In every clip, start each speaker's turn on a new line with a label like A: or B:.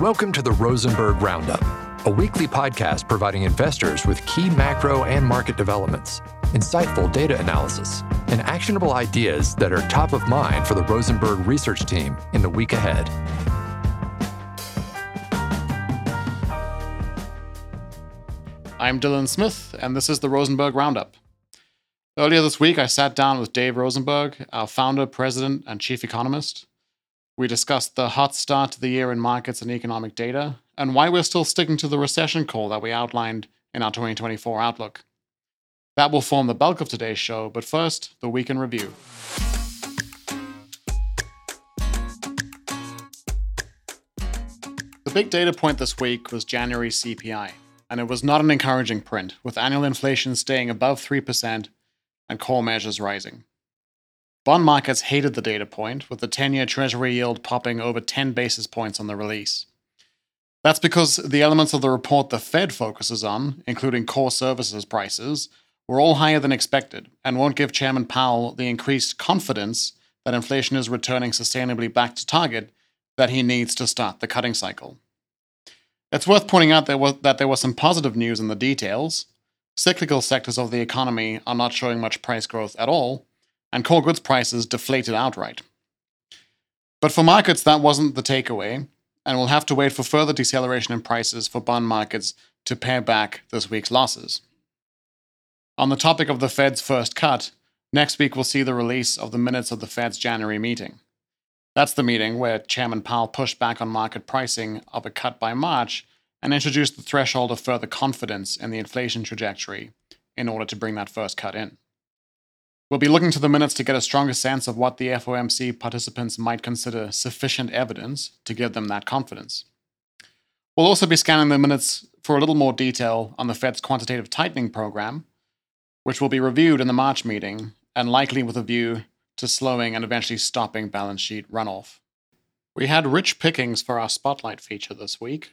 A: Welcome to the Rosenberg Roundup, a weekly podcast providing investors with key macro and market developments, insightful data analysis, and actionable ideas that are top of mind for the Rosenberg research team in the week ahead.
B: I'm Dylan Smith, and this is the Rosenberg Roundup. Earlier this week, I sat down with Dave Rosenberg, our founder, president, and chief economist. We discussed the hot start to the year in markets and economic data, and why we're still sticking to the recession call that we outlined in our 2024 outlook. That will form the bulk of today's show, but first, the week in review. The big data point this week was January CPI, and it was not an encouraging print, with annual inflation staying above 3% and core measures rising. Bond markets hated the data point, with the 10 year Treasury yield popping over 10 basis points on the release. That's because the elements of the report the Fed focuses on, including core services prices, were all higher than expected and won't give Chairman Powell the increased confidence that inflation is returning sustainably back to target that he needs to start the cutting cycle. It's worth pointing out that, was, that there was some positive news in the details. Cyclical sectors of the economy are not showing much price growth at all, and core goods prices deflated outright. But for markets, that wasn't the takeaway, and we'll have to wait for further deceleration in prices for bond markets to pare back this week's losses. On the topic of the Fed's first cut, next week we'll see the release of the minutes of the Fed's January meeting. That's the meeting where Chairman Powell pushed back on market pricing of a cut by March and introduced the threshold of further confidence in the inflation trajectory in order to bring that first cut in. We'll be looking to the minutes to get a stronger sense of what the FOMC participants might consider sufficient evidence to give them that confidence. We'll also be scanning the minutes for a little more detail on the Fed's quantitative tightening program, which will be reviewed in the March meeting and likely with a view to slowing and eventually stopping balance sheet runoff. We had rich pickings for our spotlight feature this week.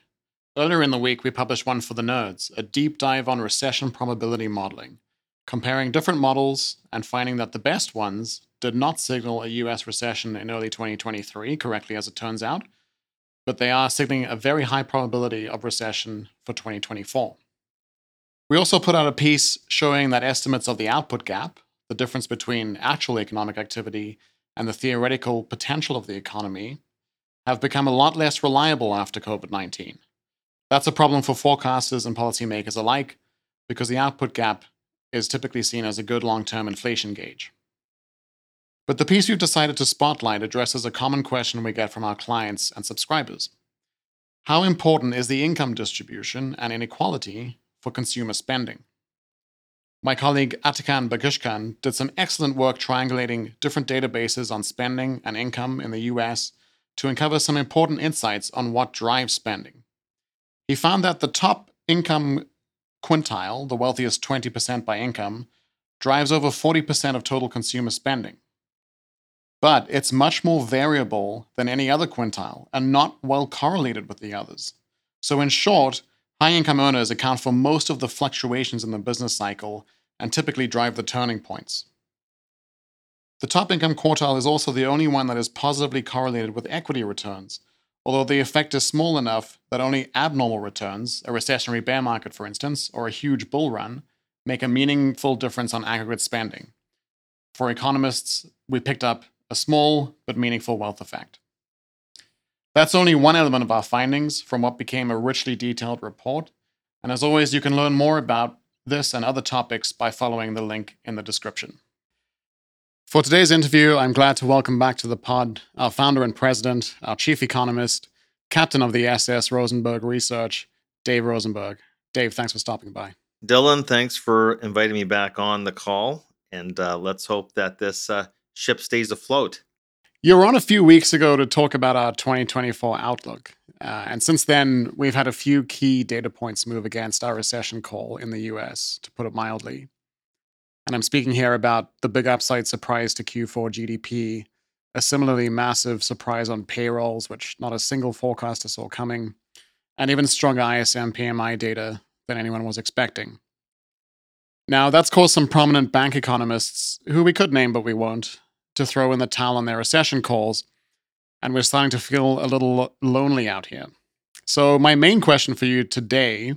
B: Earlier in the week, we published one for the nerds, a deep dive on recession probability modeling comparing different models and finding that the best ones did not signal a US recession in early 2023, correctly as it turns out, but they are signaling a very high probability of recession for 2024. We also put out a piece showing that estimates of the output gap, the difference between actual economic activity and the theoretical potential of the economy, have become a lot less reliable after COVID 19. That's a problem for forecasters and policymakers alike because the output gap is typically seen as a good long term inflation gauge. But the piece we've decided to spotlight addresses a common question we get from our clients and subscribers How important is the income distribution and inequality for consumer spending? My colleague Atakan Bakiskan did some excellent work triangulating different databases on spending and income in the US to uncover some important insights on what drives spending. He found that the top income quintile, the wealthiest 20% by income, drives over 40% of total consumer spending. But it's much more variable than any other quintile and not well correlated with the others. So, in short, high income earners account for most of the fluctuations in the business cycle and typically drive the turning points. The top income quartile is also the only one that is positively correlated with equity returns, although the effect is small enough that only abnormal returns, a recessionary bear market for instance, or a huge bull run, make a meaningful difference on aggregate spending. For economists, we picked up a small but meaningful wealth effect. That's only one element of our findings from what became a richly detailed report, and as always, you can learn more about this and other topics by following the link in the description. For today's interview, I'm glad to welcome back to the pod our founder and president, our chief economist, captain of the SS Rosenberg Research, Dave Rosenberg. Dave, thanks for stopping by.
C: Dylan, thanks for inviting me back on the call. And uh, let's hope that this uh, ship stays afloat.
B: You were on a few weeks ago to talk about our 2024 outlook. Uh, and since then, we've had a few key data points move against our recession call in the US, to put it mildly. And I'm speaking here about the big upside surprise to Q4 GDP, a similarly massive surprise on payrolls, which not a single forecaster saw coming, and even stronger ISM PMI data than anyone was expecting. Now, that's caused some prominent bank economists, who we could name but we won't, to throw in the towel on their recession calls, and we're starting to feel a little lonely out here. So, my main question for you today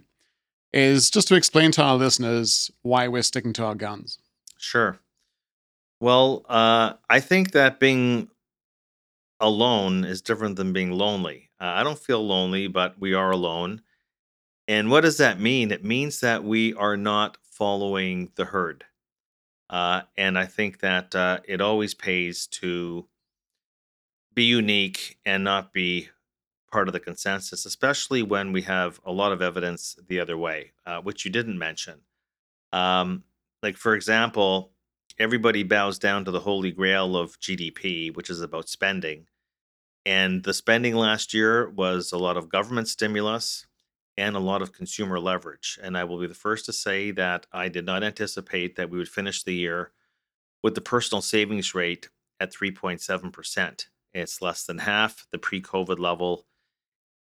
B: is just to explain to our listeners why we're sticking to our guns.
C: Sure. Well, uh, I think that being alone is different than being lonely. Uh, I don't feel lonely, but we are alone. And what does that mean? It means that we are not following the herd. Uh, and I think that uh, it always pays to be unique and not be part of the consensus, especially when we have a lot of evidence the other way, uh, which you didn't mention. Um, like, for example, everybody bows down to the holy grail of GDP, which is about spending. And the spending last year was a lot of government stimulus and a lot of consumer leverage. And I will be the first to say that I did not anticipate that we would finish the year with the personal savings rate at 3.7%. It's less than half the pre COVID level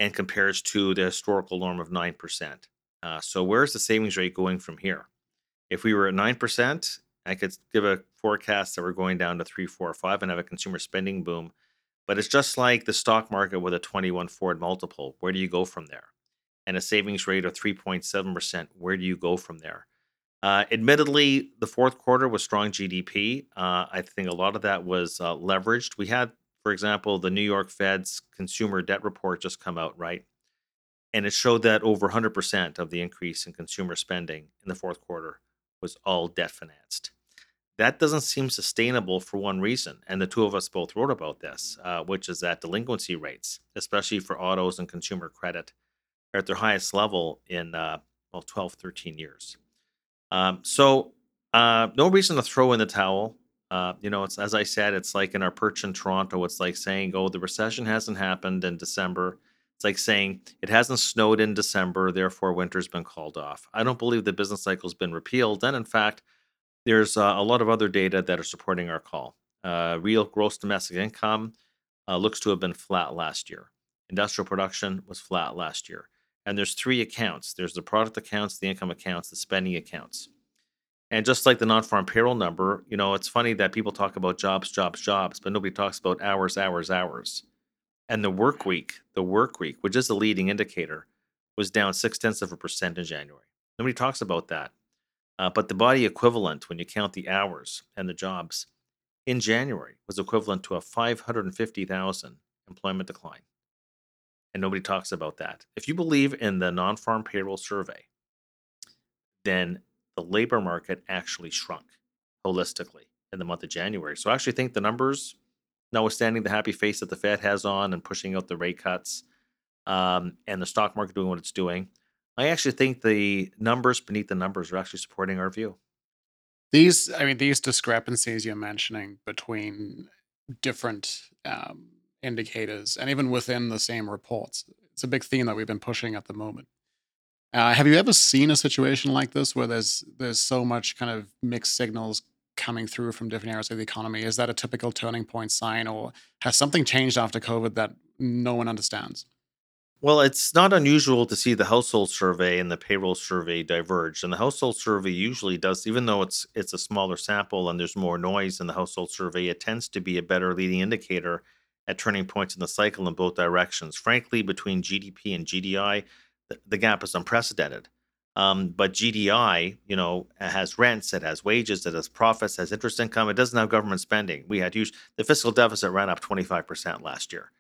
C: and compares to the historical norm of 9%. Uh, so, where's the savings rate going from here? If we were at 9%, I could give a forecast that we're going down to 3, 4, 5 and have a consumer spending boom. But it's just like the stock market with a 21 forward multiple. Where do you go from there? And a savings rate of 3.7%, where do you go from there? Uh, admittedly, the fourth quarter was strong GDP. Uh, I think a lot of that was uh, leveraged. We had for example, the New York Fed's consumer debt report just come out, right? And it showed that over 100% of the increase in consumer spending in the fourth quarter was all debt financed. That doesn't seem sustainable for one reason. And the two of us both wrote about this, uh, which is that delinquency rates, especially for autos and consumer credit, are at their highest level in, uh, well, 12, 13 years. Um, so, uh, no reason to throw in the towel. Uh, you know, it's as I said, it's like in our perch in Toronto, it's like saying, "Oh, the recession hasn't happened in December." It's like saying it hasn't snowed in December, therefore winter's been called off. I don't believe the business cycle's been repealed, and in fact, there's uh, a lot of other data that are supporting our call. Uh, real gross domestic income uh, looks to have been flat last year. Industrial production was flat last year, and there's three accounts. There's the product accounts, the income accounts, the spending accounts. And just like the non-farm payroll number, you know, it's funny that people talk about jobs, jobs, jobs, but nobody talks about hours, hours, hours. And the work week, the work week, which is the leading indicator, was down six tenths of a percent in January. Nobody talks about that. Uh, but the body equivalent, when you count the hours and the jobs, in January was equivalent to a 550,000 employment decline. And nobody talks about that. If you believe in the non farm payroll survey, then the labor market actually shrunk holistically in the month of January. So I actually think the numbers, notwithstanding the happy face that the Fed has on and pushing out the rate cuts, um, and the stock market doing what it's doing, I actually think the numbers beneath the numbers are actually supporting our view.
B: These, I mean, these discrepancies you're mentioning between different um, indicators and even within the same reports, it's a big theme that we've been pushing at the moment. Uh, have you ever seen a situation like this where there's there's so much kind of mixed signals coming through from different areas of the economy? Is that a typical turning point sign, or has something changed after COVID that no one understands?
C: Well, it's not unusual to see the household survey and the payroll survey diverge. And the household survey usually does, even though it's it's a smaller sample and there's more noise in the household survey, it tends to be a better leading indicator at turning points in the cycle in both directions. Frankly, between GDP and GDI, the, gap is unprecedented. Um, but GDI, you know, has rents, it has wages, it has profits, has interest income. It doesn't have government spending. We had huge. The fiscal deficit ran up 25% last year,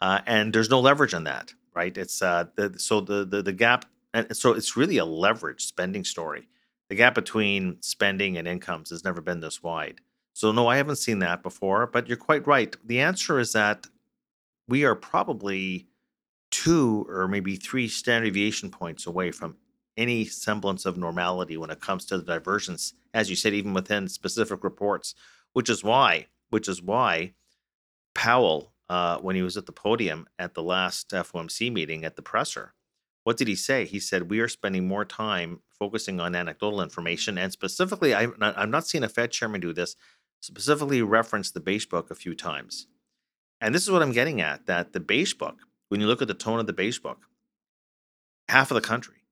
C: uh, and there's no leverage on that, right? It's uh, the, so the, the the gap, and so it's really a leverage spending story. The gap between spending and incomes has never been this wide. So no, I haven't seen that before. But you're quite right. The answer is that we are probably two or maybe three standard deviation points away from any semblance of normality when it comes to the divergence, as you said, even within specific reports, which is why, which is why Powell, uh, when he was at the podium at the last FOMC meeting at the presser, what did he say? He said, We are spending more time focusing on anecdotal information. And specifically, not, I'm not seeing a Fed chairman do this, specifically reference the beige book a few times. And this is what I'm getting at that the beige book, when you look at the tone of the beige book, half of the country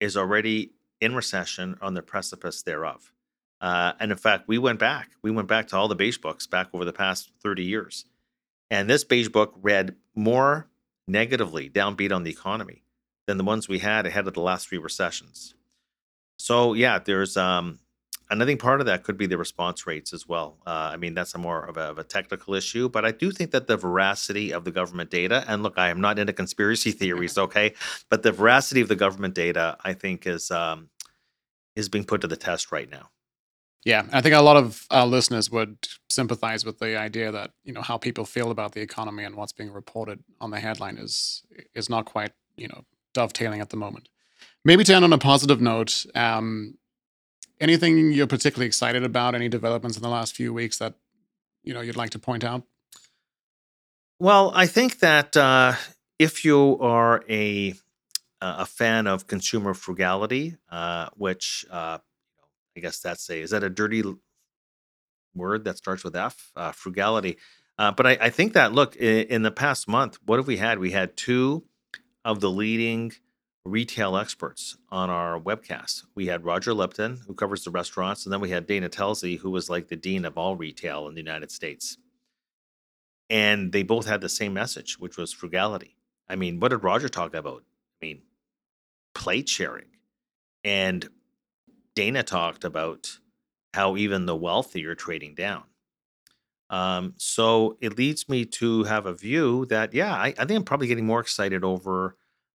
C: is already in recession on the precipice thereof. Uh, and in fact, we went back. We went back to all the beige books back over the past 30 years. And this beige book read more negatively, downbeat on the economy than the ones we had ahead of the last three recessions. So yeah, there's um, and I think part of that could be the response rates as well. Uh, I mean, that's a more of a, of a, technical issue, but I do think that the veracity of the government data, and look, I am not into conspiracy theories, okay, but the veracity of the government data, I think, is um, is being put to the test right now.
B: Yeah, I think a lot of our listeners would sympathize with the idea that you know how people feel about the economy and what's being reported on the headline is is not quite you know dovetailing at the moment. Maybe to end on a positive note, um, anything you're particularly excited about? Any developments in the last few weeks that you know you'd like to point out?
C: Well, I think that uh, if you are a a fan of consumer frugality, uh, which uh, I guess that's a is that a dirty word that starts with F? Uh, frugality. Uh, but I, I, think that look in, in, the past month, what have we had? We had two of the leading retail experts on our webcast. We had Roger Lipton, who covers the restaurants, and then we had Dana Telsey, who was like the dean of all retail in the United States. And they both had the same message, which was frugality. I mean, what did Roger talk about? I mean, plate sharing and Dana talked about how even the wealthy are trading down. Um, so it leads me to have a view that, yeah, I, I, think I'm probably getting more excited over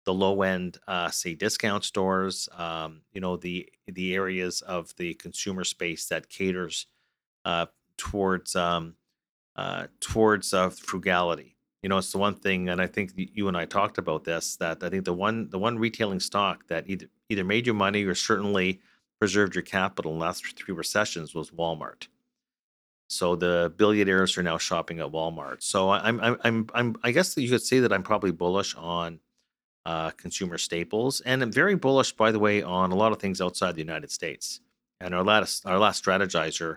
C: the low end, uh, say discount stores, um, you know, the the areas of the consumer space that caters uh, towards um, uh, towards uh, frugality. You know, it's the one thing, and I think you and I talked about this. That I think the one the one retailing stock that either either made you money or certainly preserved your capital in the last three recessions was Walmart. So the billionaires are now shopping at Walmart. So I'm I'm I'm, I'm I guess you could say that I'm probably bullish on uh, consumer staples, and I'm very bullish, by the way, on a lot of things outside the United States. And our last our last strategizer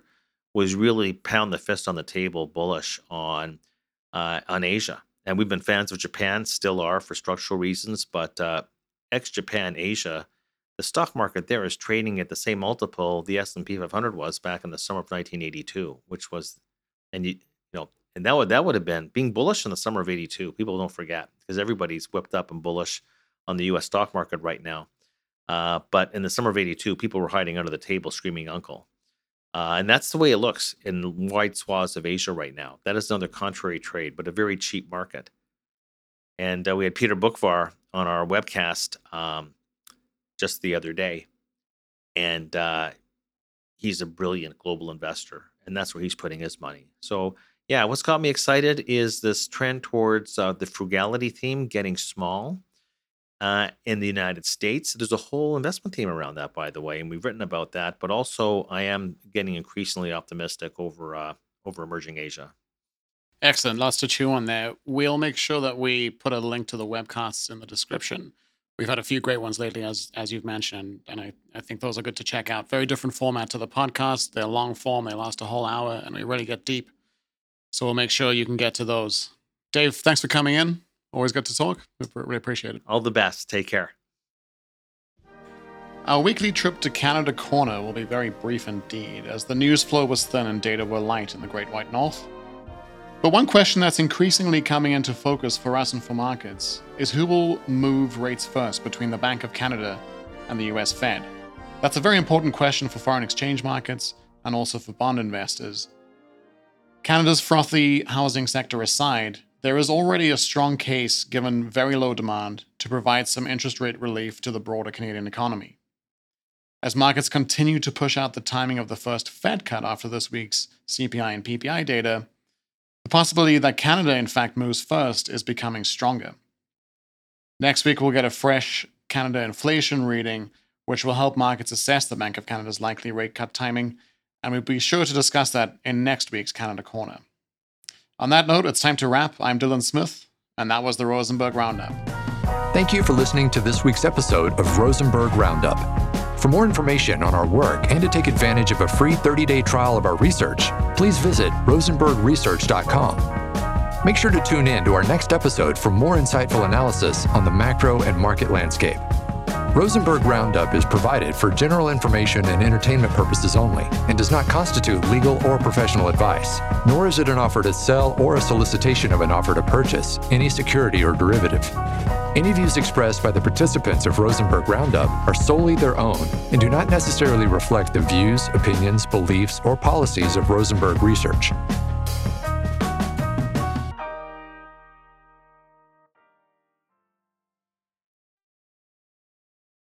C: was really pound the fist on the table, bullish on uh, on Asia. And we've been fans of Japan, still are for structural reasons, but uh, ex Japan Asia the stock market there is trading at the same multiple the S&P 500 was back in the summer of 1982, which was and you, you know, and that would that would have been being bullish in the summer of 82. People don't forget because everybody's whipped up and bullish on the US stock market right now. Uh, but in the summer of 82, people were hiding under the table screaming uncle. Uh, and that's the way it looks in wide swaths of Asia right now. That is another contrary trade, but a very cheap market. And uh, we had Peter Boockvar on our webcast um, just the other day, and uh, he's a brilliant global investor, and that's where he's putting his money. So, yeah, what's got me excited is this trend towards uh, the frugality theme getting small. Uh, in the United States, there's a whole investment theme around that, by the way, and we've written about that. But also, I am getting increasingly optimistic over uh, over emerging Asia.
B: Excellent, lots to chew on there. We'll make sure that we put a link to the webcasts in the description we've had a few great ones lately, as as you've mentioned, and I, I think those are good to check out. Very different format to the podcast. They're long form. They last a whole hour, and we really get deep. So we'll make sure you can get to those. Dave, thanks for coming in. Always good to talk. We really appreciate it.
C: All the best. Take care.
B: Our weekly trip to Canada Corner will be very brief indeed, as the news flow was thin and data were light in the Great White North. But one question that's increasingly coming into focus for us and for markets is who will move rates first between the Bank of Canada and the US Fed? That's a very important question for foreign exchange markets and also for bond investors. Canada's frothy housing sector aside, there is already a strong case, given very low demand, to provide some interest rate relief to the broader Canadian economy. As markets continue to push out the timing of the first Fed cut after this week's CPI and PPI data, the possibility that Canada, in fact, moves first is becoming stronger. Next week, we'll get a fresh Canada inflation reading, which will help markets assess the Bank of Canada's likely rate cut timing, and we'll be sure to discuss that in next week's Canada Corner. On that note, it's time to wrap. I'm Dylan Smith, and that was the Rosenberg Roundup.
A: Thank you for listening to this week's episode of Rosenberg Roundup. For more information on our work and to take advantage of a free 30 day trial of our research, please visit rosenbergresearch.com. Make sure to tune in to our next episode for more insightful analysis on the macro and market landscape. Rosenberg Roundup is provided for general information and entertainment purposes only and does not constitute legal or professional advice, nor is it an offer to sell or a solicitation of an offer to purchase any security or derivative. Any views expressed by the participants of Rosenberg Roundup are solely their own and do not necessarily reflect the views, opinions, beliefs, or policies of Rosenberg Research.